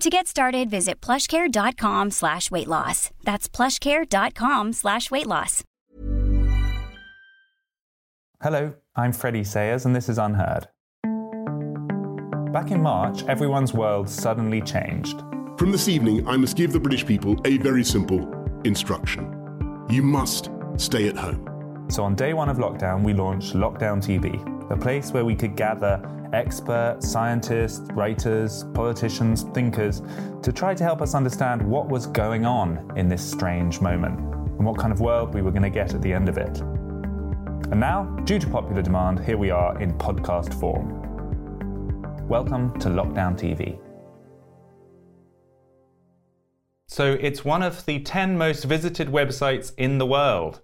To get started, visit plushcare.com slash weight loss. That's plushcare.com slash weight loss. Hello, I'm Freddie Sayers, and this is Unheard. Back in March, everyone's world suddenly changed. From this evening, I must give the British people a very simple instruction. You must stay at home. So on day one of lockdown, we launched Lockdown TV, a place where we could gather experts, scientists, writers, politicians, thinkers to try to help us understand what was going on in this strange moment and what kind of world we were going to get at the end of it. And now, due to popular demand, here we are in podcast form. Welcome to Lockdown TV. So, it's one of the 10 most visited websites in the world.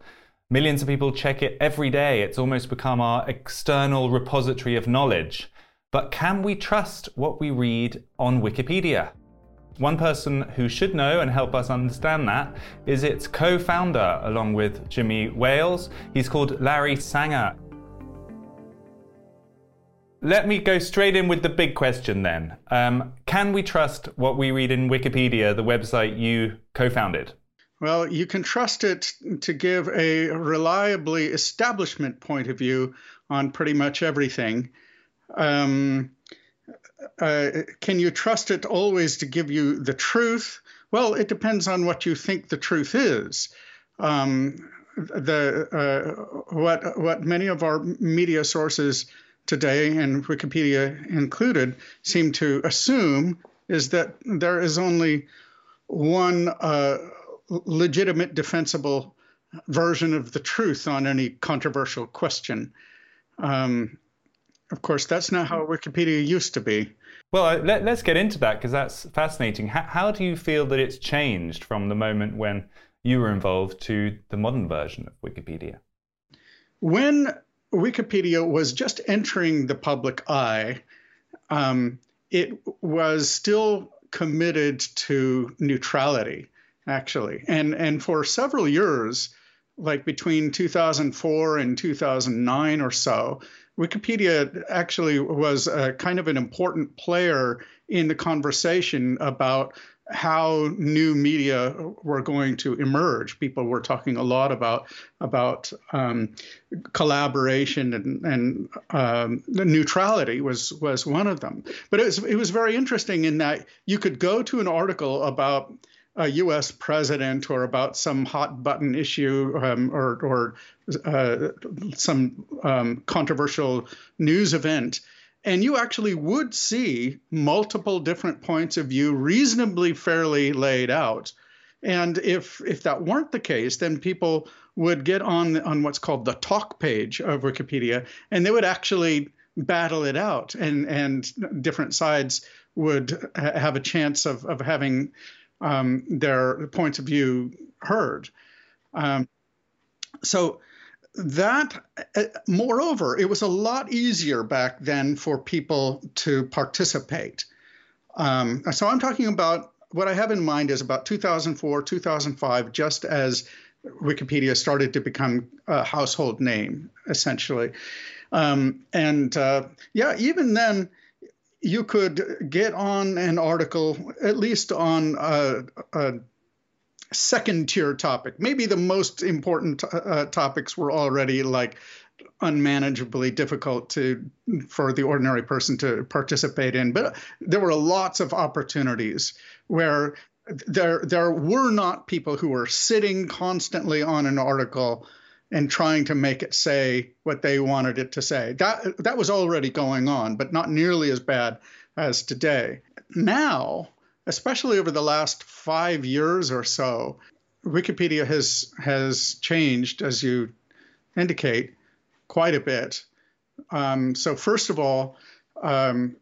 Millions of people check it every day. It's almost become our external repository of knowledge. But can we trust what we read on Wikipedia? One person who should know and help us understand that is its co founder, along with Jimmy Wales. He's called Larry Sanger. Let me go straight in with the big question then. Um, can we trust what we read in Wikipedia, the website you co founded? Well, you can trust it to give a reliably establishment point of view on pretty much everything. Um, uh, can you trust it always to give you the truth? Well, it depends on what you think the truth is. Um, the uh, what what many of our media sources today, and Wikipedia included, seem to assume is that there is only one uh, legitimate, defensible version of the truth on any controversial question. Um, of course, that's not how Wikipedia used to be. Well, let, us get into that because that's fascinating. How, how, do you feel that it's changed from the moment when you were involved to the modern version of Wikipedia? When Wikipedia was just entering the public eye, um, it was still committed to neutrality, actually. And, and for several years, like between 2004 and 2009 or so, Wikipedia actually was a, kind of an important player in the conversation about how new media were going to emerge. People were talking a lot about about um, collaboration and, and um, neutrality was was one of them. But it was it was very interesting in that you could go to an article about a U.S. president or about some hot button issue um, or, or uh, some um, controversial news event, and you actually would see multiple different points of view reasonably fairly laid out. And if if that weren't the case, then people would get on on what's called the talk page of Wikipedia, and they would actually battle it out, and and different sides would have a chance of of having um, their points of view heard. Um, so that, uh, moreover, it was a lot easier back then for people to participate. Um, so I'm talking about what I have in mind is about 2004, 2005, just as Wikipedia started to become a household name, essentially. Um, and uh, yeah, even then, you could get on an article, at least on a, a second tier topic. Maybe the most important uh, topics were already like unmanageably difficult to for the ordinary person to participate in but there were lots of opportunities where there there were not people who were sitting constantly on an article and trying to make it say what they wanted it to say. That that was already going on, but not nearly as bad as today. Now, especially over the last five years or so, Wikipedia has has changed, as you indicate, quite a bit. Um, so first of all, um,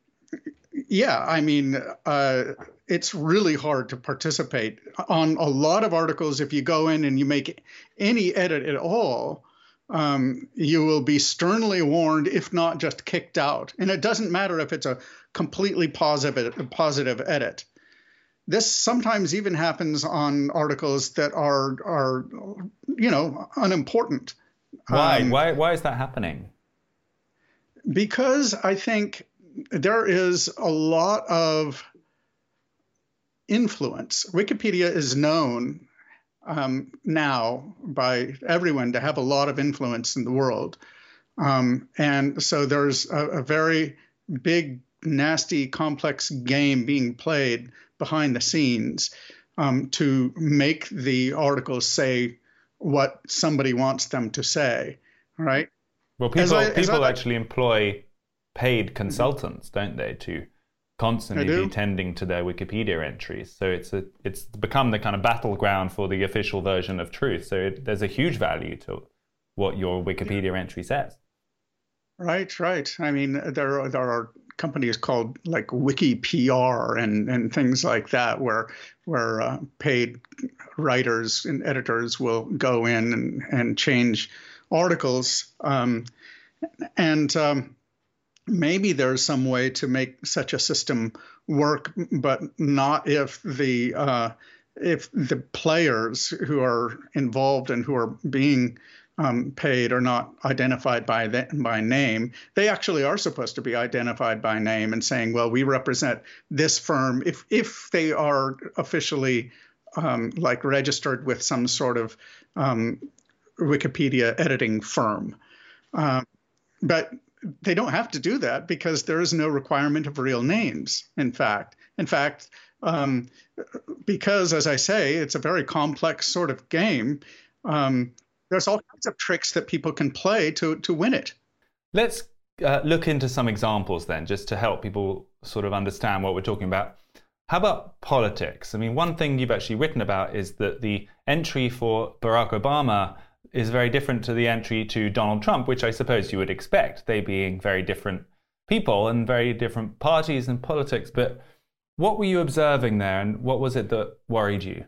yeah, I mean, uh, it's really hard to participate on a lot of articles. If you go in and you make any edit at all, um, you will be sternly warned, if not just kicked out. And it doesn't matter if it's a completely positive positive edit. This sometimes even happens on articles that are are you know unimportant. Why? Um, why? Why is that happening? Because I think there is a lot of influence. Wikipedia is known um, now by everyone to have a lot of influence in the world. Um, and so there's a, a, very big, nasty, complex game being played behind the scenes um, to make the articles say what somebody wants them to say, right? Well, people, I, people I, actually employ paid consultants, don't they, to constantly be tending to their Wikipedia entries. So it's a, it's become the kind of battleground for the official version of truth. So it, there's a huge value to what your Wikipedia entry says. Right, right. I mean, there are, there are companies called like Wiki PR and, and things like that, where where uh, paid writers and editors will go in and, and change articles. Um, and um, maybe there's some way to make such a system work, but not if the uh, if the players who are involved and who are being um, paid are not identified by the, by name. They actually are supposed to be identified by name and saying, "Well, we represent this firm." If if they are officially um, like registered with some sort of um, Wikipedia editing firm, um, but they don't have to do that because there is no requirement of real names. In fact, in fact, um, because as I say, it's a very complex sort of game. Um, there's all kinds of tricks that people can play to to win it. Let's uh, look into some examples then, just to help people sort of understand what we're talking about. How about politics? I mean, one thing you've actually written about is that the entry for Barack Obama is very different to the entry to Donald Trump, which I suppose you would expect, they being very different people and very different parties and politics. But what were you observing there, and what was it that worried you?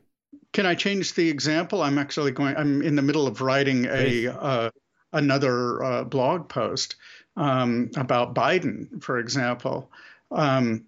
Can I change the example? I'm actually going. I'm in the middle of writing a uh, another uh, blog post um, about Biden, for example. Um,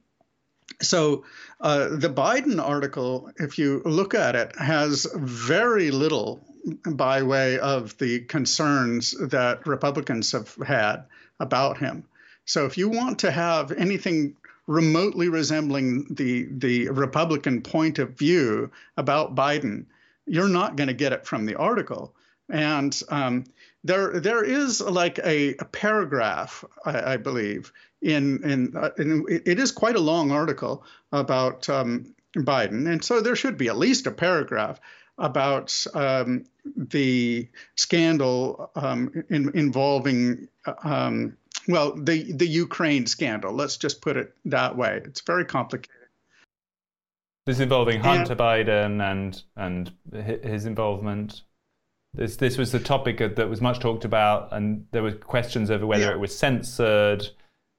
so uh, the Biden article, if you look at it, has very little by way of the concerns that Republicans have had about him. So if you want to have anything remotely resembling the the Republican point of view about Biden, you're not going to get it from the article. And um, there there is like a, a paragraph, I, I, believe, in in, uh, in, it is quite a long article about um, Biden, and so there should be at least a paragraph about um, the scandal um, in, involving, um, well, the, the Ukraine scandal. Let's just put it that way. It's very complicated. This involving Hunter and, Biden and and his involvement. This this was the topic that was much talked about, and there were questions over whether yeah. it was censored.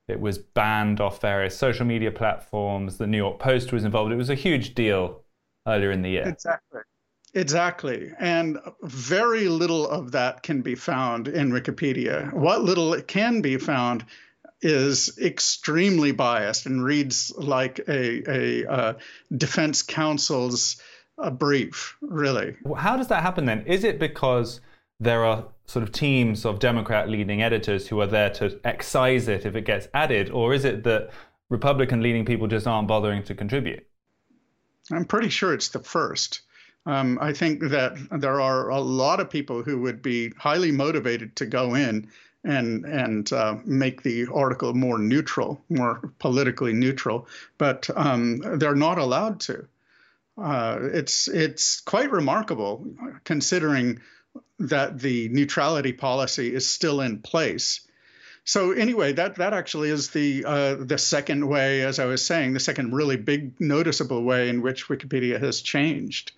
It was banned off various social media platforms. The New York Post was involved. It was a huge deal earlier in the year. Exactly. Exactly. And very little of that can be found in Wikipedia. What little can be found is extremely biased and reads like a, a uh, defense counsel's uh, brief, really. How does that happen then? Is it because there are sort of teams of Democrat leading editors who are there to excise it if it gets added, or is it that Republican leading people just aren't bothering to contribute? I'm pretty sure it's the first. Um, I think that there are a lot of people who would be highly motivated to go in and and uh, make the article more neutral, more politically neutral, but um, they're not allowed to. Uh, it's it's quite remarkable considering that the neutrality policy is still in place. So anyway, that that actually is the uh, the second way, as I was saying, the second really big noticeable way in which Wikipedia has changed.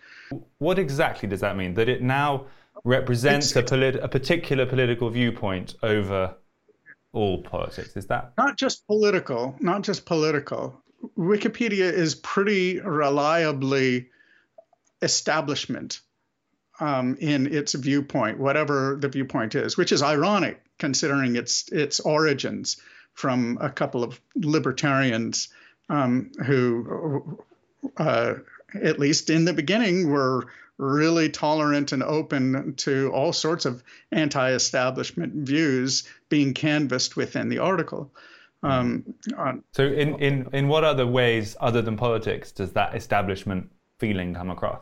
What exactly does that mean? That it now represents a, polit- a particular political viewpoint over all politics. Is that not just political? Not just political. Wikipedia is pretty reliably establishment um, in its viewpoint, whatever the viewpoint is, which is ironic considering its its origins from a couple of libertarians um, who, uh, at least in the beginning, were really tolerant and open to all sorts of anti-establishment views being canvassed within the article. Um, on, so, in, in, in what other ways, other than politics, does that establishment feeling come across?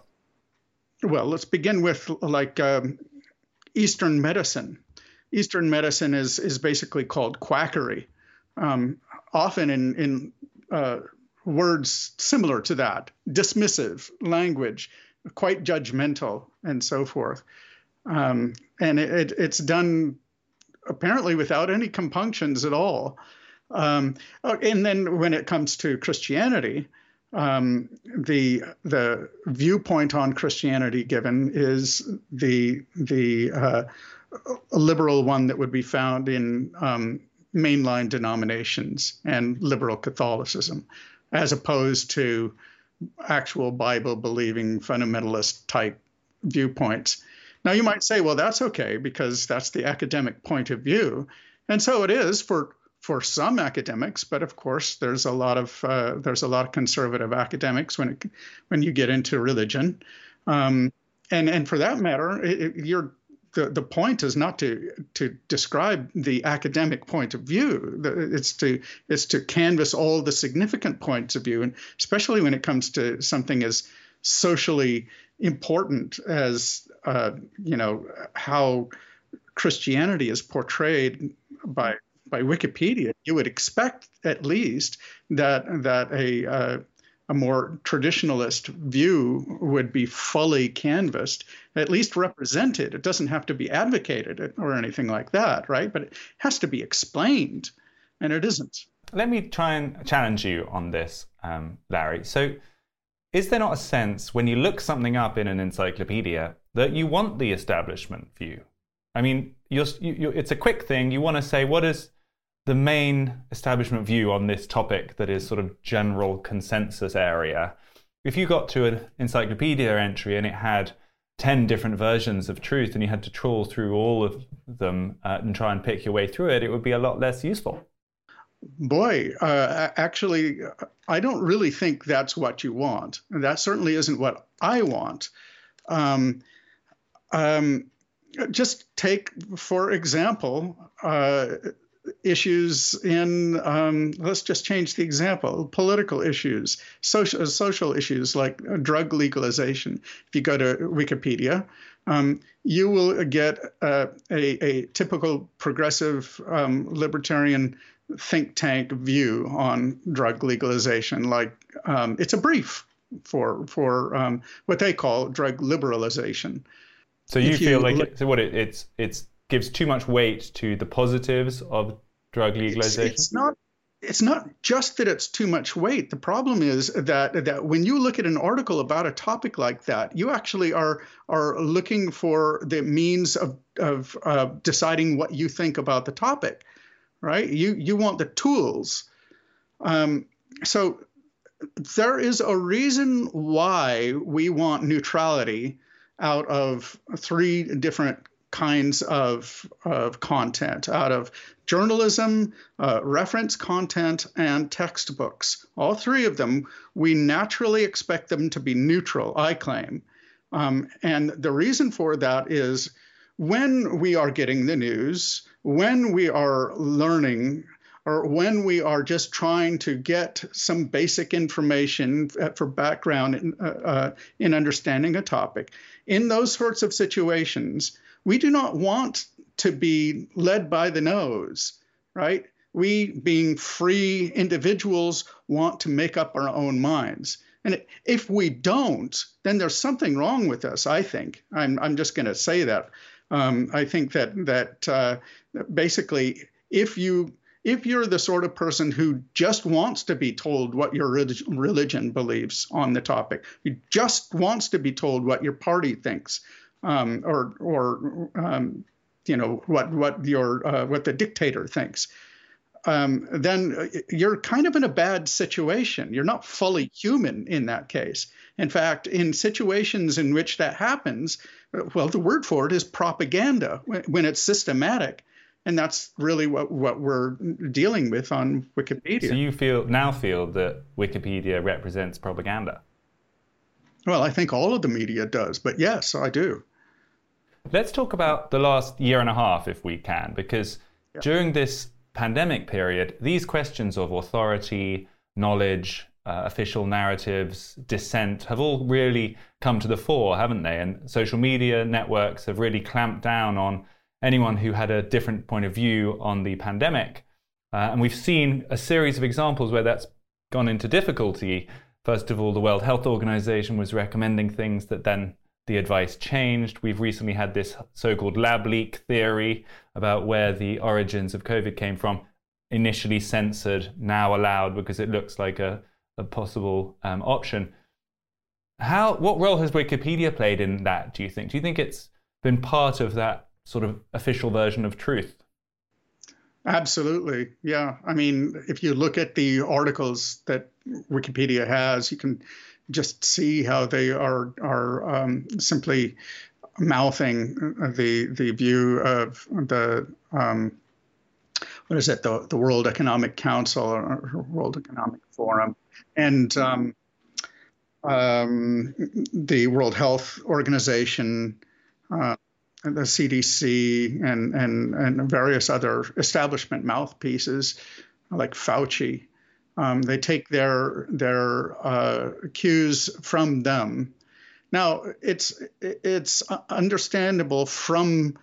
Well, let's begin with like um, Eastern medicine. Eastern medicine is is basically called quackery, um, often in in uh, words similar to that, dismissive language, quite judgmental, and so forth. Um, and it, it, it's done apparently without any compunctions at all. Um, oh, and then when it comes to Christianity, um, the the viewpoint on Christianity given is the the uh, liberal one that would be found in um, mainline denominations and liberal Catholicism, as opposed to actual Bible believing fundamentalist type viewpoints. Now you might say, well, that's okay because that's the academic point of view, and so it is for for some academics, but of course there's a lot of uh, there's a lot of conservative academics when it, when you get into religion, um, and and for that matter, it, you're the, the point is not to to describe the academic point of view. It's to it's to canvass all the significant points of view, and especially when it comes to something as socially important as uh, you know how Christianity is portrayed by by Wikipedia, you would expect at least that that a uh, a more traditionalist view would be fully canvassed, at least represented. It doesn't have to be advocated or anything like that, right? But it has to be explained, and it isn't. Let me try and challenge you on this, um, Larry. So, is there not a sense when you look something up in an encyclopedia that you want the establishment view? I mean, you're, you, it's a quick thing. You want to say, what is the main establishment view on this topic that is sort of general consensus area. If you got to an encyclopedia entry and it had 10 different versions of truth and you had to trawl through all of them uh, and try and pick your way through it, it would be a lot less useful. Boy, uh, actually, I don't really think that's what you want. That certainly isn't what I want. Um, um, just take, for example, uh, issues in um, let's just change the example political issues social social issues like drug legalization. If you go to wikipedia um, you will get uh, a, a, typical progressive um, libertarian think tank view on drug legalization. Like um, it's a brief for for um, what they call drug liberalization. So you if feel you like it, so what it, it's it's gives too much weight to the positives of drug legalization? It's, it's not it's not just that it's too much weight. The problem is that that when you look at an article about a topic like that, you actually are are looking for the means of of uh, deciding what you think about the topic, right? You you want the tools. Um, so there is a reason why we want neutrality out of three different kinds of, of content out of journalism, uh, reference content, and textbooks. All three of them, we naturally expect them to be neutral, I claim. Um, and the reason for that is when we are getting the news, when we are learning, or when we are just trying to get some basic information for background in, uh, uh, in understanding a topic, in those sorts of situations, we do not want to be led by the nose, right? We, being free individuals, want to make up our own minds. And if we don't, then there's something wrong with us. I think I'm I'm just going to say that. Um, I think that that uh, basically, if you if you're the sort of person who just wants to be told what your religion believes on the topic, who just wants to be told what your party thinks, um, or or um, you know what what your uh, what the dictator thinks, um, then you're kind of in a bad situation. You're not fully human in that case. In fact, in situations in which that happens, well, the word for it is propaganda when it's systematic. And that's really what, what we're dealing with on Wikipedia. So you feel now feel that Wikipedia represents propaganda? Well, I think all of the media does, but yes, I do. Let's talk about the last year and a half, if we can, because yeah. during this pandemic period, these questions of authority, knowledge, uh, official narratives, dissent have all really come to the fore, haven't they? And social media networks have really clamped down on anyone who had a different point of view on the pandemic. Uh, and we've seen a series of examples where that's gone into difficulty. First of all, the World Health Organization was recommending things that then the advice changed. We've recently had this so called lab leak theory about where the origins of COVID came from, initially censored, now allowed because it looks like a, a possible um, option. How, what role has Wikipedia played in that, do you think? Do you think it's been part of that sort of official version of truth? Absolutely. Yeah. I mean, if you look at the articles that Wikipedia has, you can just see how they are are um, simply mouthing the the view of the um, what is it the the World Economic Council or World Economic Forum and um, um the World Health Organization. Uh, the CDC and, and, and various other establishment mouthpieces like Fauci, um, they take their their uh, cues from them. Now it's it's understandable from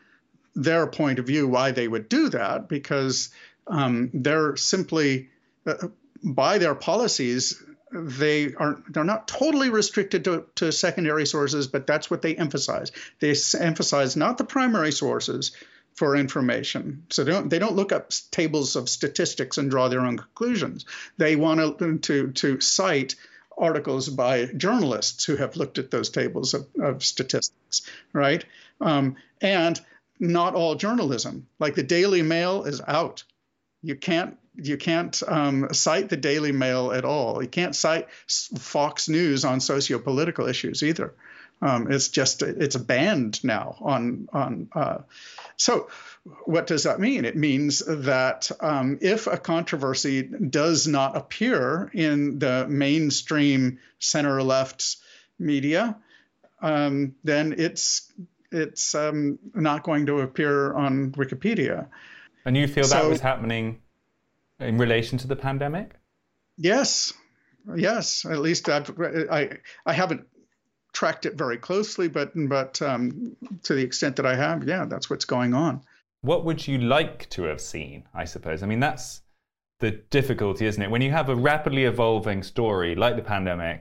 their point of view why they would do that because um, they're simply uh, by their policies they are they're not totally restricted to, to secondary sources but that's what they emphasize they emphasize not the primary sources for information. So they don't, they don't look up tables of statistics and draw their own conclusions. They want to, to, to cite articles by journalists who have looked at those tables of, of statistics, right? Um, and not all journalism. Like the Daily Mail is out. You can't you can't um, cite the Daily Mail at all. You can't cite Fox News on socio-political issues either. Um, it's just it's banned now on on. Uh, so, what does that mean? It means that um, if a controversy does not appear in the mainstream center left media, um, then it's it's um, not going to appear on Wikipedia. And you feel so, that was happening in relation to the pandemic? Yes, yes. At least I've, I I haven't tracked it very closely, but but um, to the extent that I have, yeah, that's what's going on. What would you like to have seen? I suppose. I mean, that's the difficulty, isn't it? When you have a rapidly evolving story like the pandemic.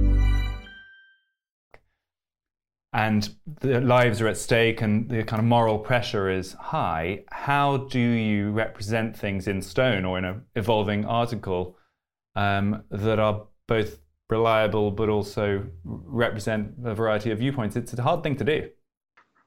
And the lives are at stake and the kind of moral pressure is high, how do you represent things in stone or in an evolving article um, that are both reliable but also represent a variety of viewpoints? It's a hard thing to do.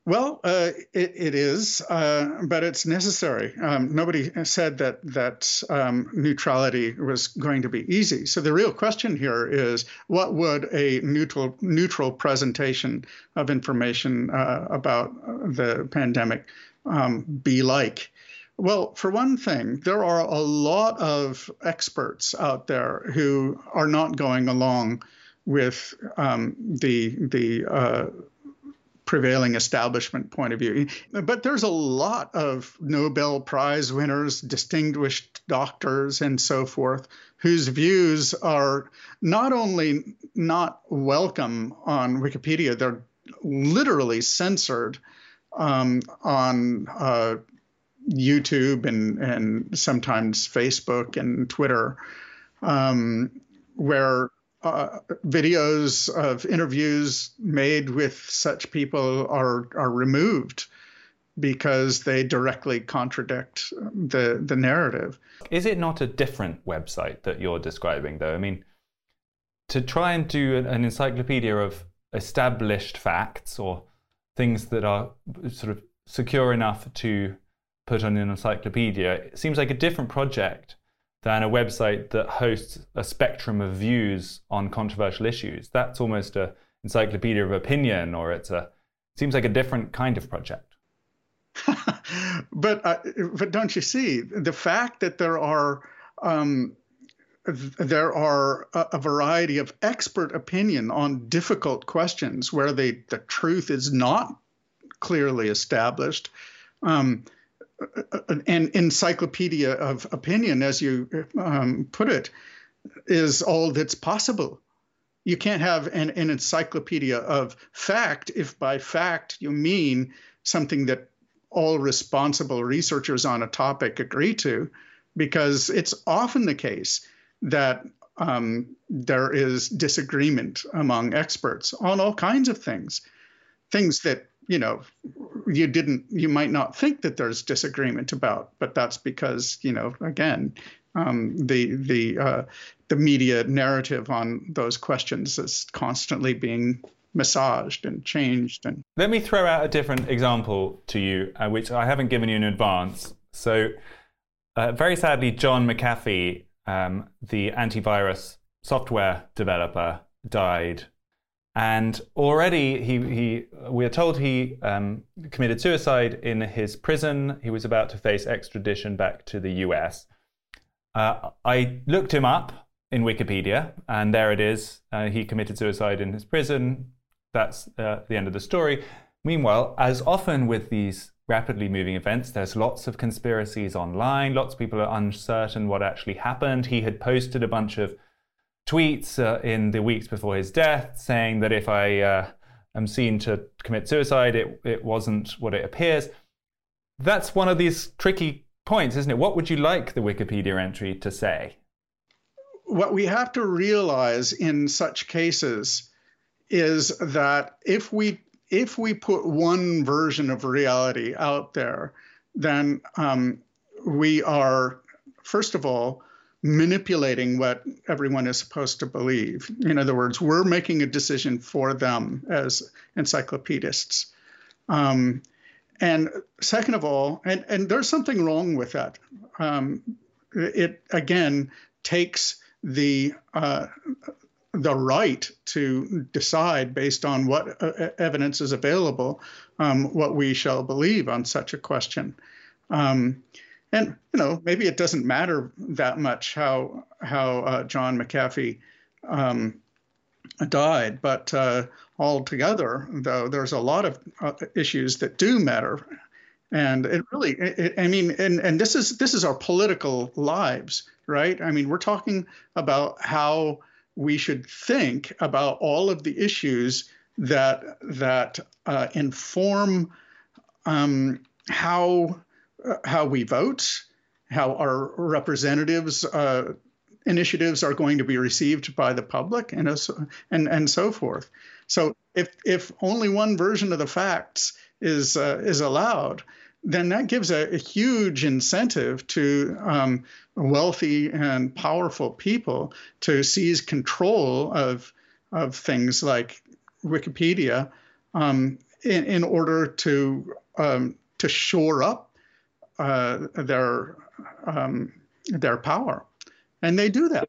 Well, uh, it, it is, uh, but it's necessary. Um, nobody said that that um, neutrality was going to be easy. So the real question here is, what would a neutral neutral presentation of information uh, about the pandemic um, be like? Well, for one thing, there are a lot of experts out there who are not going along with um, the the uh, prevailing establishment point of view. But there's a lot of Nobel Prize winners, distinguished doctors, and so forth, whose views are not only not welcome on Wikipedia, they're literally censored um, on uh, YouTube and, and sometimes Facebook and Twitter, um, where uh, videos of interviews made with such people are are removed because they directly contradict the the narrative. Is it not a different website that you're describing, though? I mean, to try and do an encyclopedia of established facts or things that are sort of secure enough to put on an encyclopedia, it seems like a different project than a website that hosts a spectrum of views on controversial issues. That's almost a encyclopedia of opinion, or it's a seems like a different kind of project. but uh, but don't you see the fact that there are um, there are a, a, variety of expert opinion on difficult questions where they, the truth is not clearly established. Um, an encyclopedia of opinion, as you um, put it, is all that's possible. You can't have an, an, encyclopedia of fact if by fact you mean something that all responsible researchers on a topic agree to, because it's often the case that um, there is disagreement among experts on all kinds of things, things that you know you didn't you might not think that there's disagreement about but that's because you know again um, the the uh, the media narrative on those questions is constantly being massaged and changed and let me throw out a different example to you uh, which i haven't given you in advance. So uh, very sadly john mcafee um, the antivirus software developer died and already he, he we are told he um, committed suicide in his prison. He was about to face extradition back to the US. Uh, I looked him up in Wikipedia, and there it is. Uh, he committed suicide in his prison. That's uh, the end of the story. Meanwhile, as often with these rapidly moving events, there's lots of conspiracies online. Lots of people are uncertain what actually happened. He had posted a bunch of tweets uh, in the weeks before his death saying that if I uh, am seen to commit suicide, it, it wasn't what it appears. That's one of these tricky points, isn't it? What would you like the Wikipedia entry to say? What we have to realize in such cases is that if we if we put one version of reality out there, then um, we are first of all manipulating what everyone is supposed to believe. In other words, we're making a decision for them as encyclopedists. Um, and second of all, and, and there's something wrong with that. Um, it again takes the uh, the right to decide based on what uh, evidence is available um, what we shall believe on such a question. Um, and you know maybe it doesn't matter that much how how uh, John McAfee um, died, but uh, altogether though there's a lot of uh, issues that do matter, and it really it, I mean and and this is this is our political lives, right? I mean we're talking about how we should think about all of the issues that that uh, inform um, how how we vote, how our representatives uh, initiatives are going to be received by the public, and and and so forth. So if if only one version of the facts is uh, is allowed, then that gives a, a huge incentive to um, wealthy and powerful people to seize control of of things like Wikipedia um, in, in order to um, to shore up uh, their um, their power, and they do that.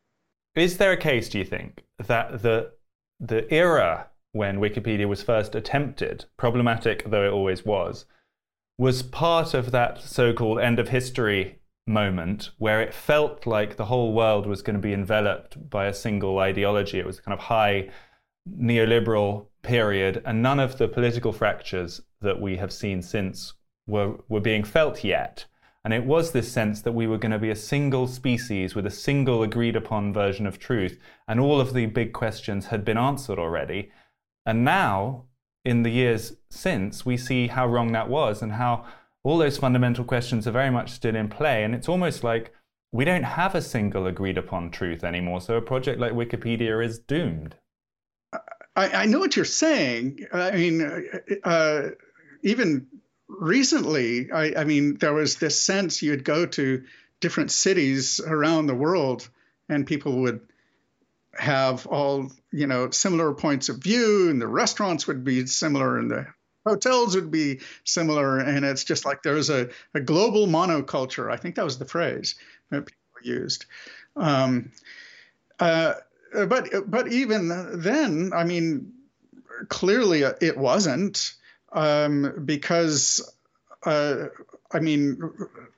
Is there a case, do you think, that the the era when Wikipedia was first attempted, problematic though it always was, was part of that so-called end of history moment where it felt like the whole world was going to be enveloped by a single ideology. It was kind of high neoliberal period, and none of the political fractures that we have seen since were, were being felt yet. And it was this sense that we were going to be a single species with a single agreed upon version of truth, and all of the big questions had been answered already. And now, in the years since, we see how wrong that was and how all those fundamental questions are very much still in play. And it's almost like we don't have a single agreed upon truth anymore. So a project like Wikipedia is doomed. I, I know what you're saying. I mean, uh, even recently, I, I, mean, there was this sense you'd go to different cities around the world and people would have all, you know, similar points of view and the restaurants would be similar and the hotels would be similar. And it's just like there's a, a global monoculture. I think that was the phrase that people used. Um, uh, but but even then, I mean, clearly it wasn't um, because uh, I mean,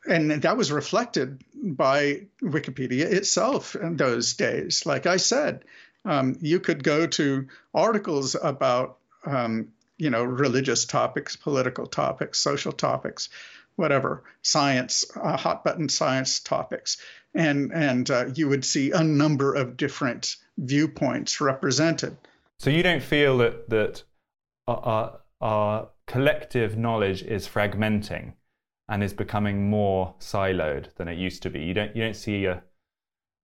and that was reflected by Wikipedia itself in those days. Like I said, um, you could go to articles about, um, you know, religious topics, political topics, social topics, whatever, science, uh, hot button science topics, and and uh, you would see a number of different viewpoints represented. So you don't feel that that our, our collective knowledge is fragmenting and is becoming more siloed than it used to be. You don't you don't see a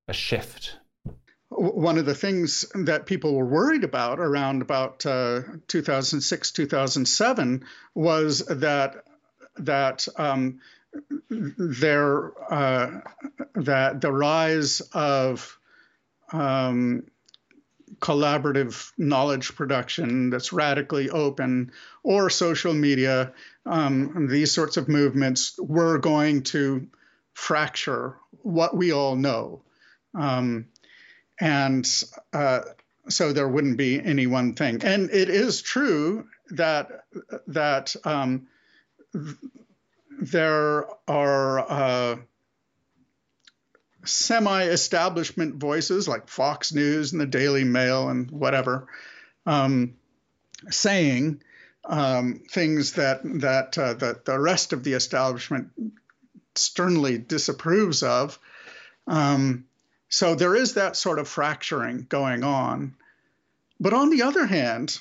a shift. One of the things that people were worried about around about uh, 2006 2007 was that that um, there uh, that the rise of um, collaborative knowledge production that's radically open or social media, um, these sorts of movements were going to fracture what we all know. Um, and uh, so there wouldn't be any one thing. And it is true that that um, there are uh, semi establishment voices like Fox News and the Daily Mail and whatever um, saying um, things that that uh, that the rest of the establishment sternly disapproves of. Um, so there is that sort of fracturing going on. But on the other hand,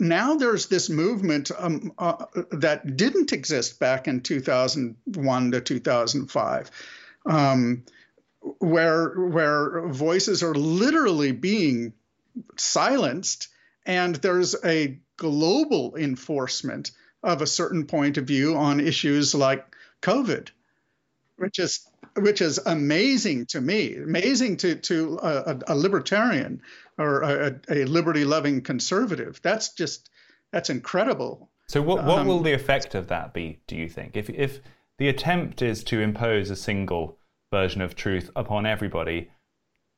now there's this movement um, uh, that didn't exist back in 2001 to 2005. Um, where where voices are literally being silenced and there's a global enforcement of a certain point of view on issues like covid which is which is amazing to me amazing to to a, a libertarian or a, a liberty loving conservative. That's just that's incredible. So what what um, will the effect of that be do you think? If if the attempt is to impose a single version of truth upon everybody.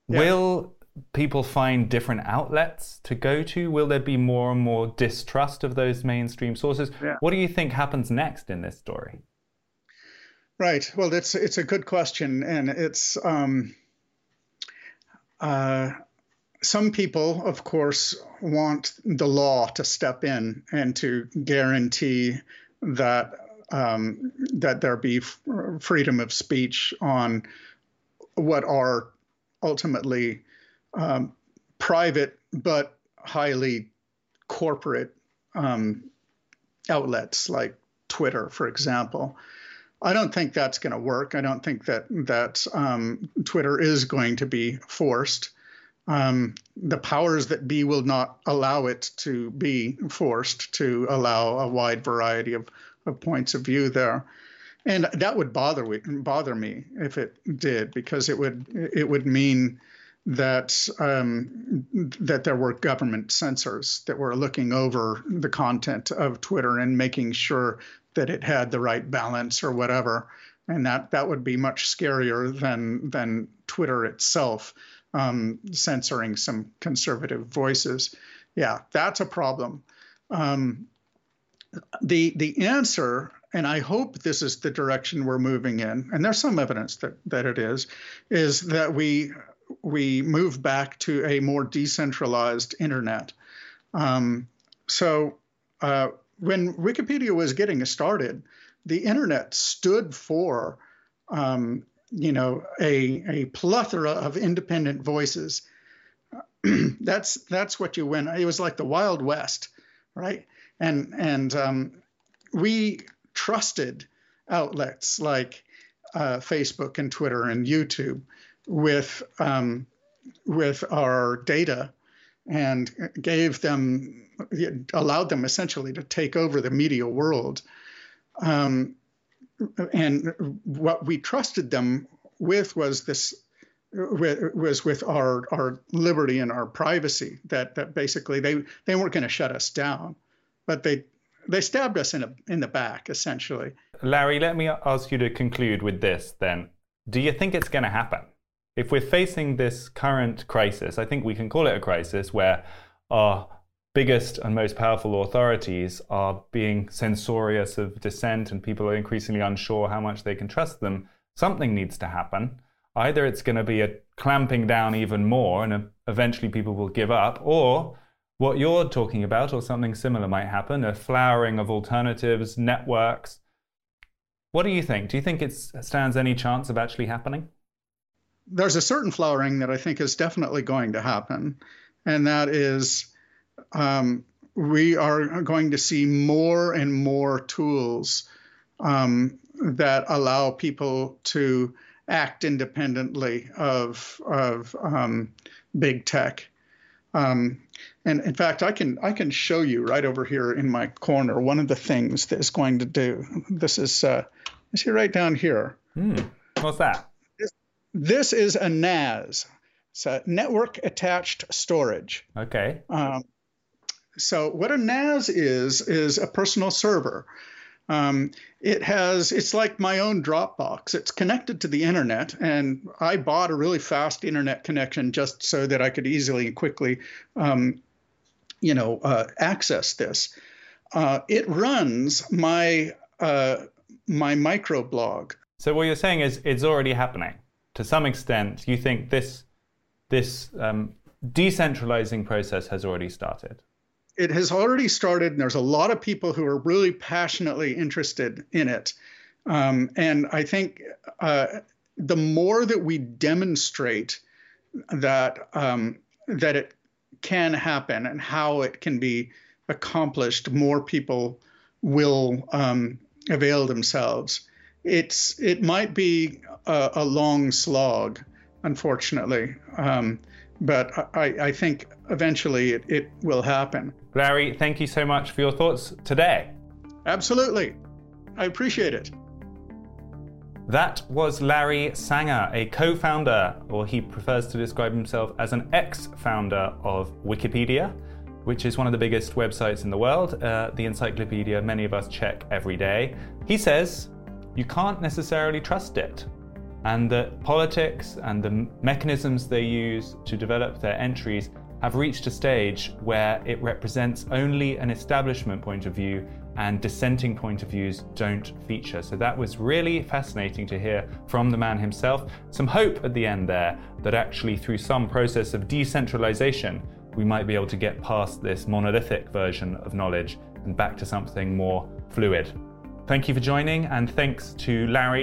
Yeah. Will people find different outlets to go to? Will there be more and more distrust of those mainstream sources? Yeah. What do you think happens next in this story? Right. Well, it's it's a good question, and it's um, uh, some people, of course, want the law to step in and to guarantee that um, that there be f- freedom of speech on what are ultimately um, private but highly corporate um, outlets like Twitter, for example. I don't think that's going to work. I don't think that that um, Twitter is going to be forced. Um, the powers that be will not allow it to be forced to allow a wide variety of, of points of view there, and that would bother me, bother me if it did because it would it would mean that um, that there were government censors that were looking over the content of Twitter and making sure that it had the right balance or whatever, and that that would be much scarier than than Twitter itself um, censoring some conservative voices. Yeah, that's a problem. Um, the the answer, and I hope this is the direction we're moving in, and there's some evidence that that it is, is that we we move back to a more decentralized internet. Um, so uh, when Wikipedia was getting started, the internet stood for um, you know a, a plethora of independent voices. that's that's what you win. It was like the Wild West, right? And and um, we trusted outlets like uh, Facebook and Twitter and YouTube with um, with our data and gave them allowed them essentially to take over the media world. Um, and what we trusted them with was this was with our our liberty and our privacy that that basically they they weren't going to shut us down but they they stabbed us in a, in the back essentially. Larry let me ask you to conclude with this then. Do you think it's going to happen? If we're facing this current crisis, I think we can call it a crisis where our biggest and most powerful authorities are being censorious of dissent and people are increasingly unsure how much they can trust them, something needs to happen. Either it's going to be a clamping down even more and eventually people will give up, or what you're talking about or something similar might happen a flowering of alternatives, networks. What do you think? Do you think it stands any chance of actually happening? there's a certain flowering that I think is definitely going to happen, and that is um, we are going to see more and more tools um, that allow people to act independently of of um, big tech. Um, and in fact, I can I can show you right over here in my corner one of the things that is going to do. This is uh, see right down here. Hmm. What's that? This is a NAS. It's a network attached storage. Okay. Um, so what a NAS is is a personal server. Um, it has it's like my own Dropbox. It's connected to the internet, and I bought a really fast internet connection just so that I could easily and quickly, um, you know, uh, access this. Uh, it runs my uh, my microblog. So what you're saying is it's already happening to some extent, you think this this um, decentralizing process has already started? It has already started, and there's a lot of people who are really passionately interested in it. Um, and I think uh, the more that we demonstrate that um, that it can happen and how it can be accomplished, more people will um, avail themselves it's it might be a, a long slog, unfortunately, um, but I, I, think eventually it, it will happen. Larry, thank you so much for your thoughts today. Absolutely, I appreciate it. That was Larry Sanger, a co founder, or he prefers to describe himself as an ex founder of Wikipedia, which is one of the biggest websites in the world, uh, the encyclopedia many of us check every day. He says you can't necessarily trust it. And that politics and the mechanisms they use to develop their entries have reached a stage where it represents only an establishment point of view and dissenting point of views don't feature. So that was really fascinating to hear from the man himself. Some hope at the end there that actually, through some process of decentralization, we might be able to get past this monolithic version of knowledge and back to something more fluid. Thank you for joining, and thanks to Larry.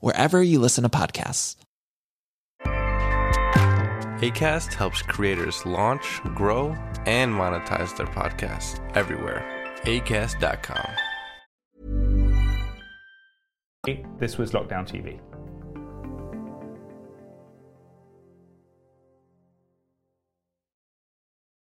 wherever you listen to podcasts. ACAST helps creators launch, grow, and monetize their podcasts everywhere. ACAST.com. This was Lockdown TV.